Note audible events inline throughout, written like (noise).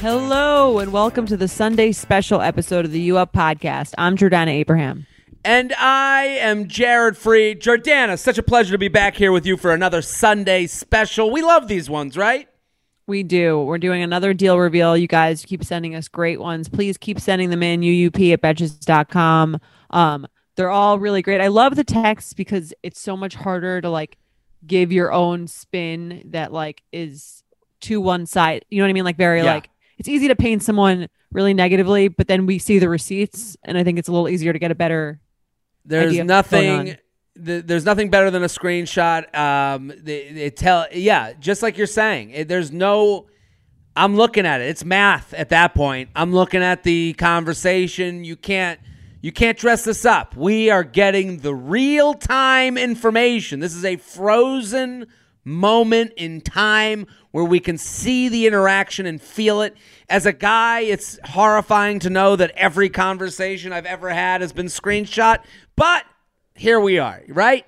Hello, and welcome to the Sunday special episode of the U Up podcast. I'm Jordana Abraham. And I am Jared Freid. Jordana, such a pleasure to be back here with you for another Sunday special. We love these ones, right? We do. We're doing another deal reveal. You guys keep sending us great ones. Please keep sending them in. UUP at betches.com. Um, they're all really great. I love the text because it's so much harder to like give your own spin that like is to one side. You know what I mean? Like very Yeah. like it's easy to paint someone really negatively, but then we see the receipts and I think it's a little easier to get a better There's idea of what's going nothing. th- there's nothing better than a screenshot. Um, they, they tell, yeah, just like you're saying. It, there's no. I'm looking at it. It's math at that point. I'm looking at the conversation. You can't. You can't dress this up. We are getting the real time information. This is a frozen moment in time where we can see the interaction and feel it. As a guy, it's horrifying to know that every conversation I've ever had has been screenshot, but here we are, right?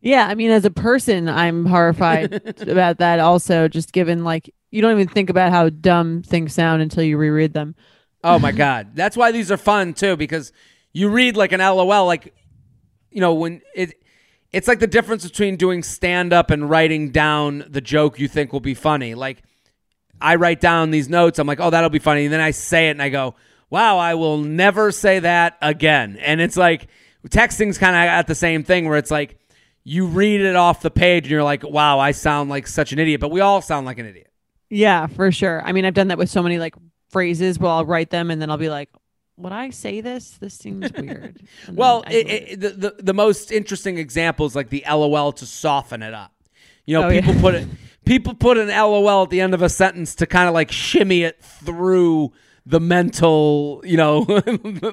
Yeah, I mean, as a person, I'm horrified (laughs) about that. Also, just given like you don't even think about how dumb things sound until you reread them. Oh my god. That's why these are fun too because you read like an LOL like you know when it it's like the difference between doing stand up and writing down the joke you think will be funny. Like I write down these notes, I'm like, "Oh, that'll be funny." And then I say it and I go, "Wow, I will never say that again." And it's like texting's kind of at the same thing where it's like you read it off the page and you're like, "Wow, I sound like such an idiot." But we all sound like an idiot. Yeah, for sure. I mean, I've done that with so many like phrases where I'll write them and then I'll be like, "Would I say this? This seems (laughs) weird." Well, it, it, the, the the most interesting example is like the LOL to soften it up. You know, Oh, yeah. people put it people put an LOL at the end of a sentence to kind of like shimmy it through the mental, you know, (laughs)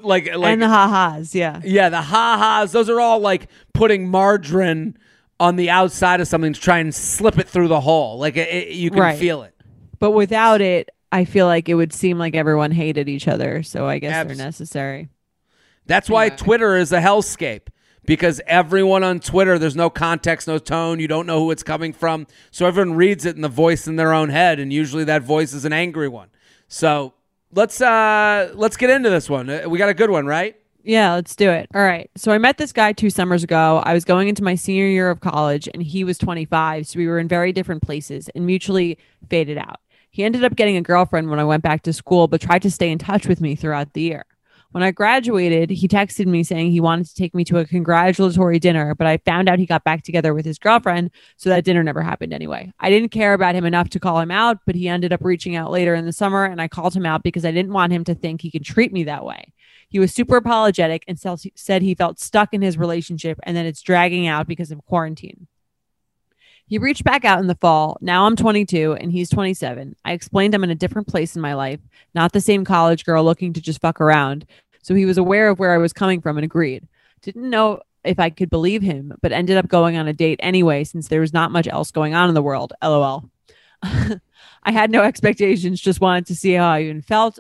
like like and the ha-has, yeah. yeah, the ha-has. Those are all like putting margarine on the outside of something to try and slip it through the hole. Like it, it- you can Right. feel it. But without it, I feel like it would seem like everyone hated each other. So I guess Abs- they're necessary. That's why Yeah. Twitter is a hellscape because everyone on Twitter, there's no context, no tone. You don't know who it's coming from. So everyone reads it in the voice in their own head, and usually that voice is an angry one. So let's uh let's get into this one. Uh, We got a good one, right? Yeah, let's do it. All right. So I met this guy two summers ago. I was going into my senior year of college and he was 25. So we were in very different places and mutually faded out. He ended up getting a girlfriend when I went back to school, but tried to stay in touch with me throughout the year. When I graduated, he texted me saying he wanted to take me to a congratulatory dinner, but I found out he got back together with his girlfriend, so that dinner never happened anyway. I didn't care about him enough to call him out, but he ended up reaching out later in the summer, and I called him out because I didn't want him to think he could treat me that way. He was super apologetic and said he felt stuck in his relationship and that it's dragging out because of quarantine. He reached back out in the fall. Now I'm 22 and he's 27. I explained I'm in a different place in my life, not the same college girl looking to just fuck around. So he was aware of where I was coming from and agreed. Didn't know if I could believe him, but ended up going on a date anyway since there was not much else going on in the world. LOL. (laughs) I had no expectations, just wanted to see how I even felt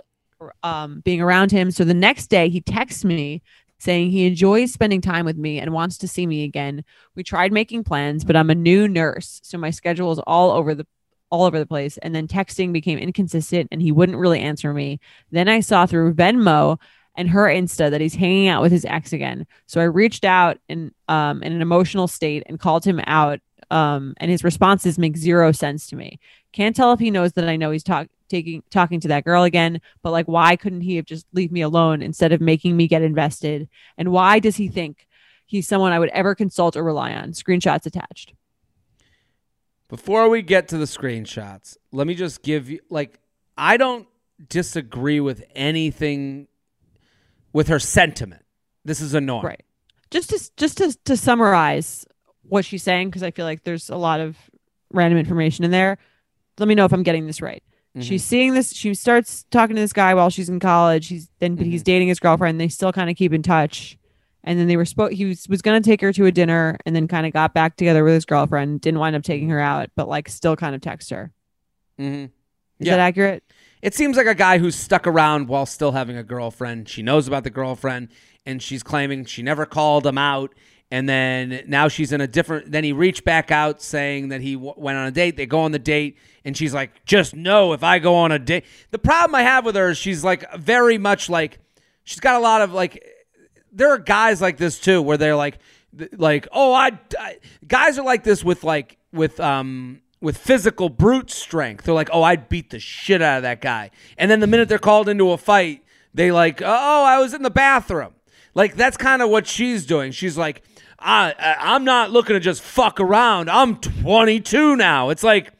um, being around him. So the next day, he texts me saying he enjoys spending time with me and wants to see me again. We tried making plans, but I'm a new nurse, so my schedule is all over the all over the place. And then texting became inconsistent, and he wouldn't really answer me. Then I saw through Venmo and her Insta that he's hanging out with his ex again. So I reached out in um, in an emotional state and called him out. Um, and his responses make zero sense to me. Can't tell if he knows that I know he's talk- taking talking to that girl again, but like why couldn't he have just leave me alone instead of making me get invested? And why does he think he's someone I would ever consult or rely on? Screenshots attached. Before we get to the screenshots, let me just give you like I don't disagree with anything with her sentiment. This is annoying. Right. Just to just to to summarize what she's saying because I feel like there's a lot of random information in there. let me know if I'm getting this right. She's seeing this. She starts talking to this guy while she's in college. He's then, but he's dating his girlfriend. They still kind of keep in touch. And then they were spoke. He was, was going to take her to a dinner, and then kind of got back together with his girlfriend. Didn't wind up taking her out, but like still kind of text her. Mhm. Is Yeah. that accurate? It seems like a guy who's stuck around while still having a girlfriend. She knows about the girlfriend, and she's claiming she never called him out. And then now she's in a different. Then he reached back out saying that he w- went on a date. They go on the date, and she's like, "Just know if I go on a date." The problem I have with her is she's like very much like she's got a lot of like. There are guys like this too, where they're like, like, oh, I, I guys are like this with like with um with physical brute strength. They're like, oh, I'd beat the shit out of that guy. And then the minute they're called into a fight, they like, oh, I was in the bathroom. Like that's kind of what she's doing. She's like, I, I I'm not looking to just fuck around. I'm 22 now. It's like,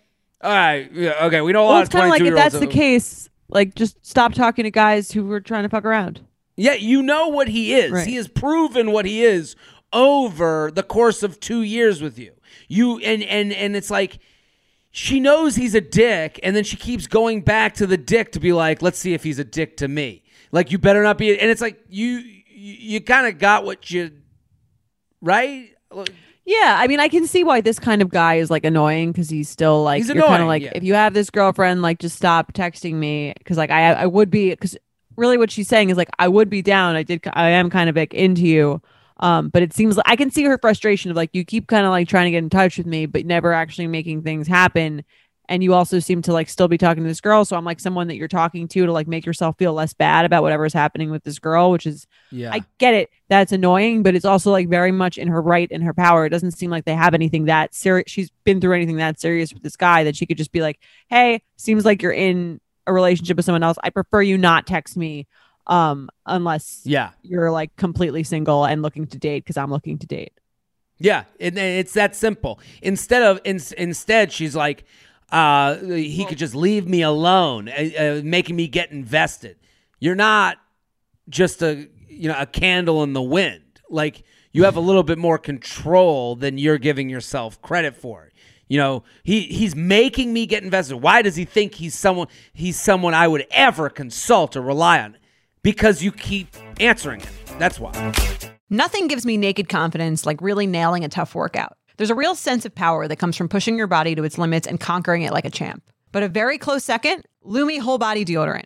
all right, yeah, okay, we know a Well, lot it's of kind of 22 like if that's the case, like just stop talking to guys who were trying to fuck around. Yeah, you know what he is. Right. He has proven what he is over the course of two years with you. You and and and it's like she knows he's a dick, and then she keeps going back to the dick to be like, let's see if he's a dick to me. Like you better not be. And it's like you you, you kind of got what you right. Yeah, I mean, I can see why this kind of guy is like annoying because he's still like He's you're kind of like yeah. if you have this girlfriend, like just stop texting me because like I I would be because really what she's saying is like I would be down. I did I am kind of like into you, um, but it seems like I can see her frustration of like you keep kind of like trying to get in touch with me, but never actually making things happen. And you also seem to like still be talking to this girl, so I'm like someone that you're talking to to like make yourself feel less bad about whatever's happening with this girl, which is Yeah. I get it. That's annoying, but it's also like very much in her right and her power. It doesn't seem like they have anything that serious. She's been through anything that serious with this guy that she could just be like, "Hey, seems like you're in a relationship with someone else. I prefer you not text me, um, unless yeah. you're like completely single and looking to date because I'm looking to date." Yeah, and and it's that simple. Instead of in, instead, she's like, uh, he could just leave me alone, uh, uh, making me get invested. You're not just a you know a candle in the wind. Like you have a little bit more control than you're giving yourself credit for. You know, he he's making me get invested. Why does he think he's someone he's someone I would ever consult or rely on? Because you keep answering it. That's why. Nothing gives me naked confidence like really nailing a tough workout. There's a real sense of power that comes from pushing your body to its limits and conquering it like a champ. But a very close second, Lume Whole Body Deodorant.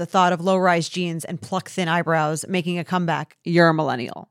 the thought of low rise jeans and pluck thin eyebrows making a comeback, you're a millennial.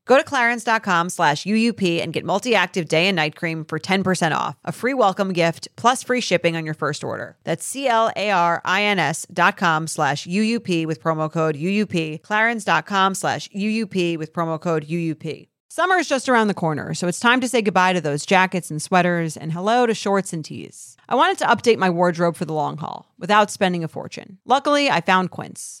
Go to clarins.com slash UUP and get multi active day and night cream for 10% off, a free welcome gift, plus free shipping on your first order. That's C L A R I N S dot com slash UUP with promo code UUP, clarins.com slash UUP with promo code UUP. Summer is just around the corner, so it's time to say goodbye to those jackets and sweaters and hello to shorts and tees. I wanted to update my wardrobe for the long haul without spending a fortune. Luckily, I found Quince.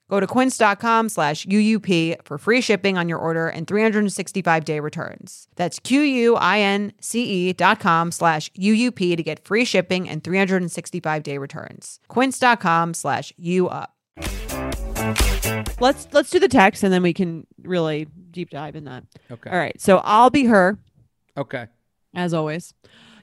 Go to quince.com slash UUP for free shipping on your order and 365 day returns. That's Q-U-I-N-C-E dot com slash UUP to get free shipping and 365 day returns. Quince.com slash UUP. Let's let's do the text and then we can really deep dive in that. Okay. All right. So I'll be her Okay. as always.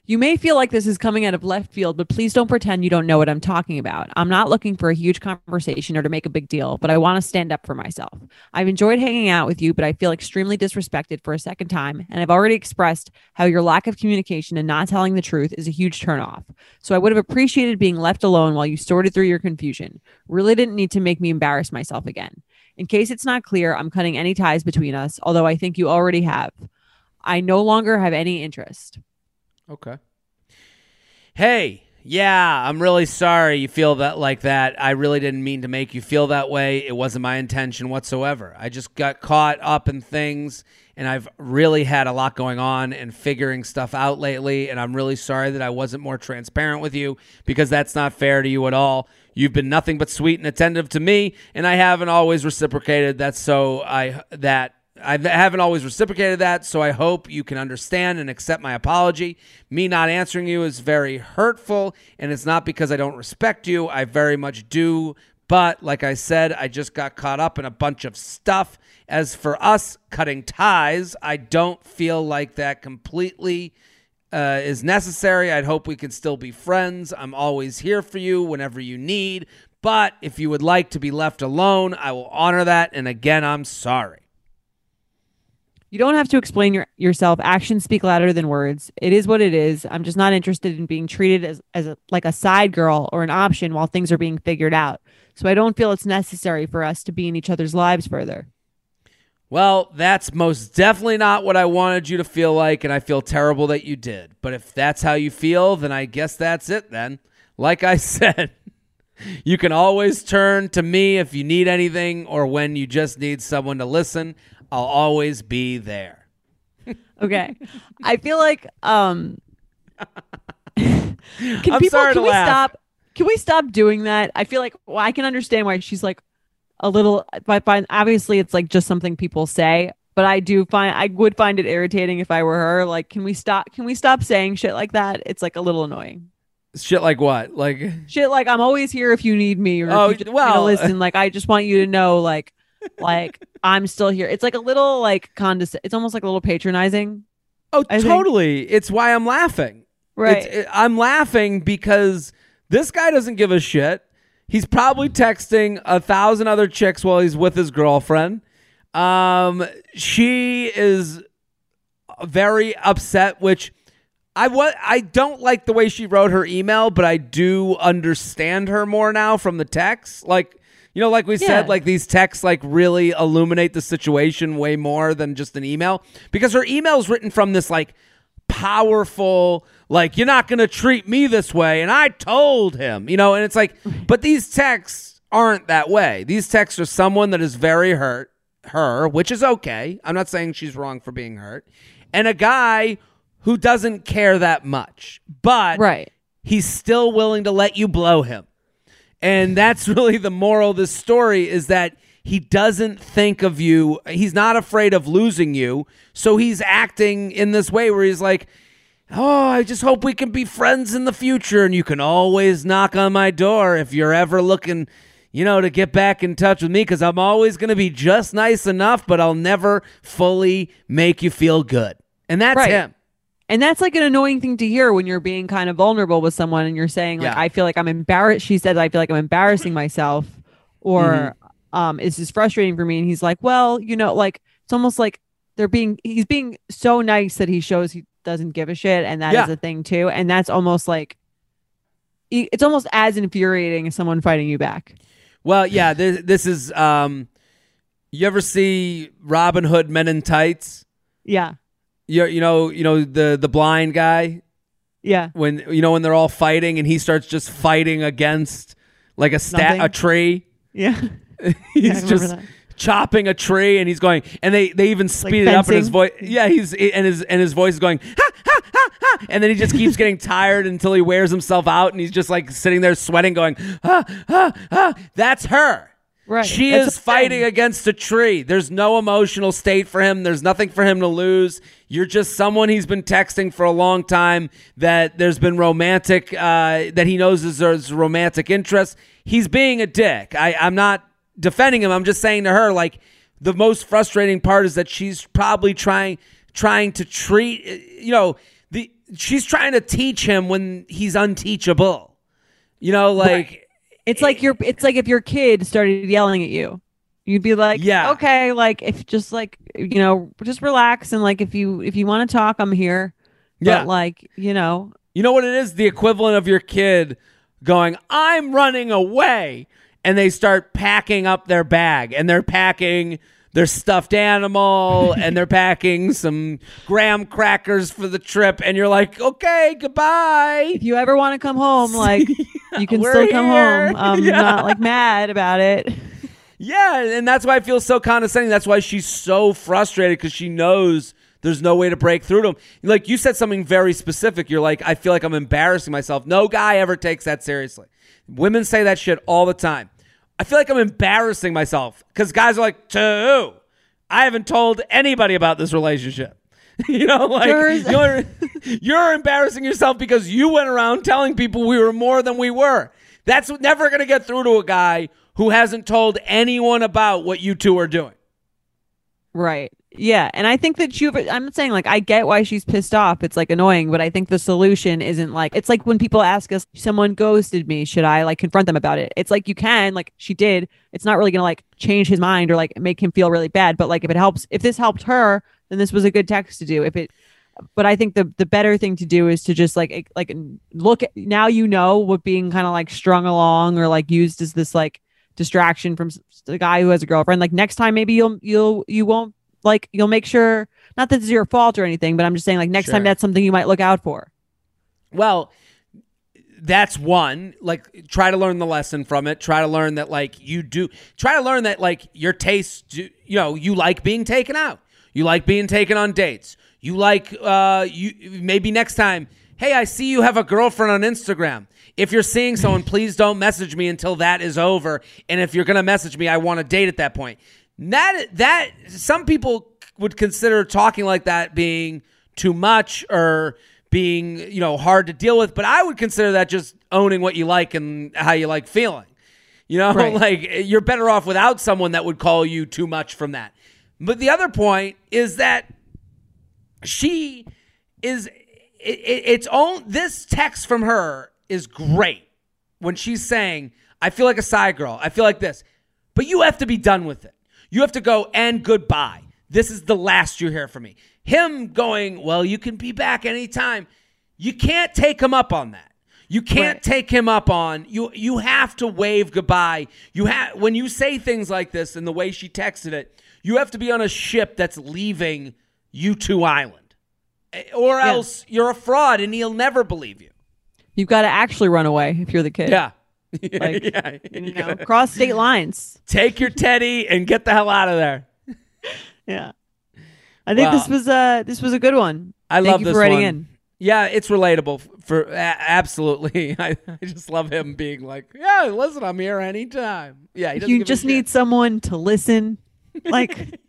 You may feel like this is coming out of left field, but please don't pretend you don't know what I'm talking about. I'm not looking for a huge conversation or to make a big deal, but I want to stand up for myself. I've enjoyed hanging out with you, but I feel extremely disrespected for a second time, and I've already expressed how your lack of communication and not telling the truth is a huge turnoff. So I would have appreciated being left alone while you sorted through your confusion. Really didn't need to make me embarrass myself again. In case it's not clear, I'm cutting any ties between us, although I think you already have. I no longer have any interest. Okay. Hey, yeah, I'm really sorry you feel that like that. I really didn't mean to make you feel that way. It wasn't my intention whatsoever. I just got caught up in things and I've really had a lot going on and figuring stuff out lately and I'm really sorry that I wasn't more transparent with you because that's not fair to you at all. You've been nothing but sweet and attentive to me and I haven't always reciprocated that so I that I haven't always reciprocated that, so I hope you can understand and accept my apology. Me not answering you is very hurtful, and it's not because I don't respect you. I very much do. But like I said, I just got caught up in a bunch of stuff. As for us cutting ties, I don't feel like that completely uh, is necessary. I'd hope we can still be friends. I'm always here for you whenever you need. But if you would like to be left alone, I will honor that. And again, I'm sorry. You don't have to explain your, yourself. Actions speak louder than words. It is what it is. I'm just not interested in being treated as, as a, like a side girl or an option while things are being figured out. So I don't feel it's necessary for us to be in each other's lives further. Well, that's most definitely not what I wanted you to feel like, and I feel terrible that you did. But if that's how you feel, then I guess that's it then. Like I (laughs) said, you can always turn to me if you need anything or when you just need someone to listen. I'll always be there. Okay. I feel like um (laughs) can I'm people can we laugh. stop can we stop doing that? I feel like well, I can understand why she's like a little but fine obviously it's like just something people say, but I do find I would find it irritating if I were her. Like can we stop can we stop saying shit like that? It's like a little annoying. Shit like what? Like Shit like I'm always here if you need me or Oh, if you just well- well, listen like I just want you to know like like I'm still here. It's like a little like condescend it's almost like a little patronizing. Oh, I think- totally. It's why I'm laughing. Right. It- I'm laughing because this guy doesn't give a shit. He's probably texting a thousand other chicks while he's with his girlfriend. Um, she is very upset, which I wa- I don't like the way she wrote her email, but I do understand her more now from the text. Like, you know, like we Yeah. said, like these texts like really illuminate the situation way more than just an email because her email is written from this like powerful like you're not going to treat me this way and I told him, you know, and it's like (laughs) but these texts aren't that way. These texts are someone that is very hurt, her, which is okay. I'm not saying she's wrong for being hurt. And a guy who doesn't care that much. But Right. he's still willing to let you blow him. And that's really the moral of this story is that he doesn't think of you. He's not afraid of losing you. So he's acting in this way where he's like, Oh, I just hope we can be friends in the future. And you can always knock on my door if you're ever looking, you know, to get back in touch with me because I'm always going to be just nice enough, but I'll never fully make you feel good. And that's Right. him. And that's like an annoying thing to hear when you're being kind of vulnerable with someone and you're saying, like, Yeah. I feel like I'm embarrassed. She said, I feel like I'm embarrassing myself, or Mm-hmm. um, this is frustrating for me. And he's like, Well, you know, like it's almost like they're being, he's being so nice that he shows he doesn't give a shit. And that is Yeah. a thing too. And that's almost like, it's almost as infuriating as someone fighting you back. Well, yeah, this, this is. Um, you ever see Robin Hood Men in Tights? Yeah. You you know you know the the blind guy Yeah. when you know when they're all fighting and he starts just fighting against like a stat Nothing. a tree. Yeah. (laughs) he's remember just that. chopping a tree and he's going and they they even speed it up in his voice. Yeah, he's and his and his voice is going ha ha ha ha and then he just keeps getting tired until he wears himself out and he's just like sitting there sweating going ha ha ha. That's her. Right. She That's is what I'm saying. fighting against a tree. There's no emotional state for him. There's nothing for him to lose. You're just someone he's been texting for a long time that there's been romantic, uh, that he knows there's romantic interest. He's being a dick. I, I'm not defending him. I'm just saying to her, like, the most frustrating part is that she's probably trying trying to treat you know the she's trying to teach him when he's unteachable you know like It's like your it's like if your kid started yelling at you. You'd be like, Yeah. okay, like if just like you know, just relax and like if you if you want to talk, I'm here. Yeah. But like, you know, You know what it is? The equivalent of your kid going, I'm running away. And they start packing up their bag and they're packing their stuffed animal (laughs) and they're packing some graham crackers for the trip. And you're like, okay, goodbye. if you ever want to come home, (laughs) like you can still come here. home. I'm (laughs) Yeah. not like mad about it. Yeah. And that's why I feel so condescending. That's why she's so frustrated because she knows there's no way to break through to him. Like you said something very specific. You're like, I feel like I'm embarrassing myself. No guy ever takes that seriously. Women say that shit all the time. I feel like I'm embarrassing myself because guys are like, to who? I haven't told anybody about this relationship. (laughs) you know, like (laughs) you're, you're embarrassing yourself because you went around telling people we were more than we were. That's never going to get through to a guy who hasn't told anyone about what you two are doing. Right. Yeah. And I think that you, I'm not saying like, I get why she's pissed off. It's like annoying, but I think the solution isn't like, it's like when people ask us, someone ghosted me. Should I like confront them about it? It's like, you can, like she did. It's not really going to like change his mind or like make him feel really bad. But like, if it helps, if this helped her, then this was a good text to do. If it, but I think the the better thing to do is to just like like look at now you know what being kind of like strung along or like used as this like distraction from the guy who has a girlfriend. Like next time, maybe you'll you'll you won't like you'll make sure not that it's your fault or anything, but I'm just saying like next time that's something you might look out for. Well, that's one. Like, try to learn the lesson from it. Try to learn that, like, you do. Try to learn that, like, your taste. do- You know, you like being taken out. You like being taken on dates. You like, uh, you maybe next time. Hey, I see you have a girlfriend on Instagram. If you're seeing someone, please don't message me until that is over. And if you're gonna message me, I want a date at that point. That that some people would consider talking like that being too much or being you know hard to deal with but i would consider that just owning what you like and how you like feeling you know Right. (laughs) like you're better off without someone that would call you too much from that but the other point is that she is it, it, its own this text from her is great. When she's saying i feel like a side girl i feel like this but you have to be done with it. You have to go and goodbye. This is the last you hear from me. Him going well you can be back anytime. You can't take him up on that. You can't Right. take him up on you you have to wave goodbye. You have when you say things like this and the way she texted it you have to be on a ship that's leaving u2 island. Eh, or else you're a fraud and he'll never believe you. You've got to actually run away if you're the kid. Yeah. (laughs) Like, yeah. You know, cross state lines. Take your teddy and get the hell out of there. (laughs) Yeah. I think this was uh this was a good one. I Thank love you this for writing one. in. Yeah, it's relatable for a- absolutely. (laughs) I, I just love him being like, "Yeah, listen, I'm here anytime." Yeah, he You a just need someone to listen. Like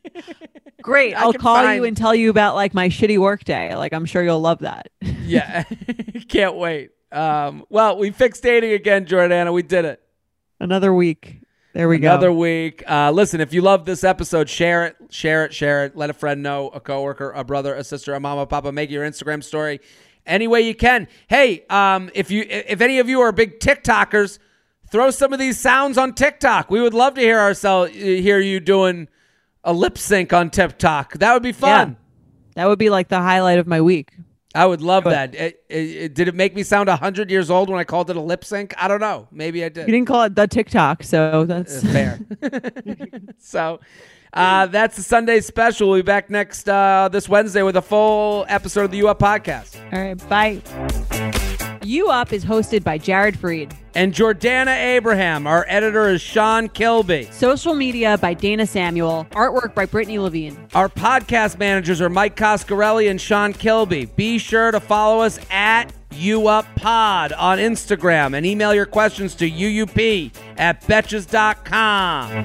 great. I I'll call find- you and tell you about like my shitty work day. Like I'm sure you'll love that. Yeah, can't wait. Um, well, we fixed dating again, Jordana. We did it. Another week. There we Another go. Another week. Uh, listen, if you love this episode, share it, share it, share it. Let a friend know, a coworker, a brother, a sister, a mama, papa. Make your Instagram story any way you can. Hey, um, if you, if any of you are big TikTokers, throw some of these sounds on TikTok. We would love to hear ourselves, hear you doing a lip sync on TikTok. That would be fun. That would be like the highlight of my week. I would love that. It- it- it- did it make me sound 100 years old when I called it a lip sync? I don't know. Maybe I did. You didn't call it the TikTok, so that's fair. (laughs) so uh, that's the Sunday special. We'll be back next uh, this Wednesday with a full episode of the U Up podcast. all right. Bye. You Up is hosted by Jared Freid. And Jordana Abraham, our editor is Sean Kilby. Social media by Dana Samuel. Artwork by Brittany Levine. Our podcast managers are Mike Coscarelli and Sean Kilby. Be sure to follow us at UUpPod on Instagram and email your questions to UUP at betches.com.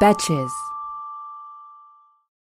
Betches.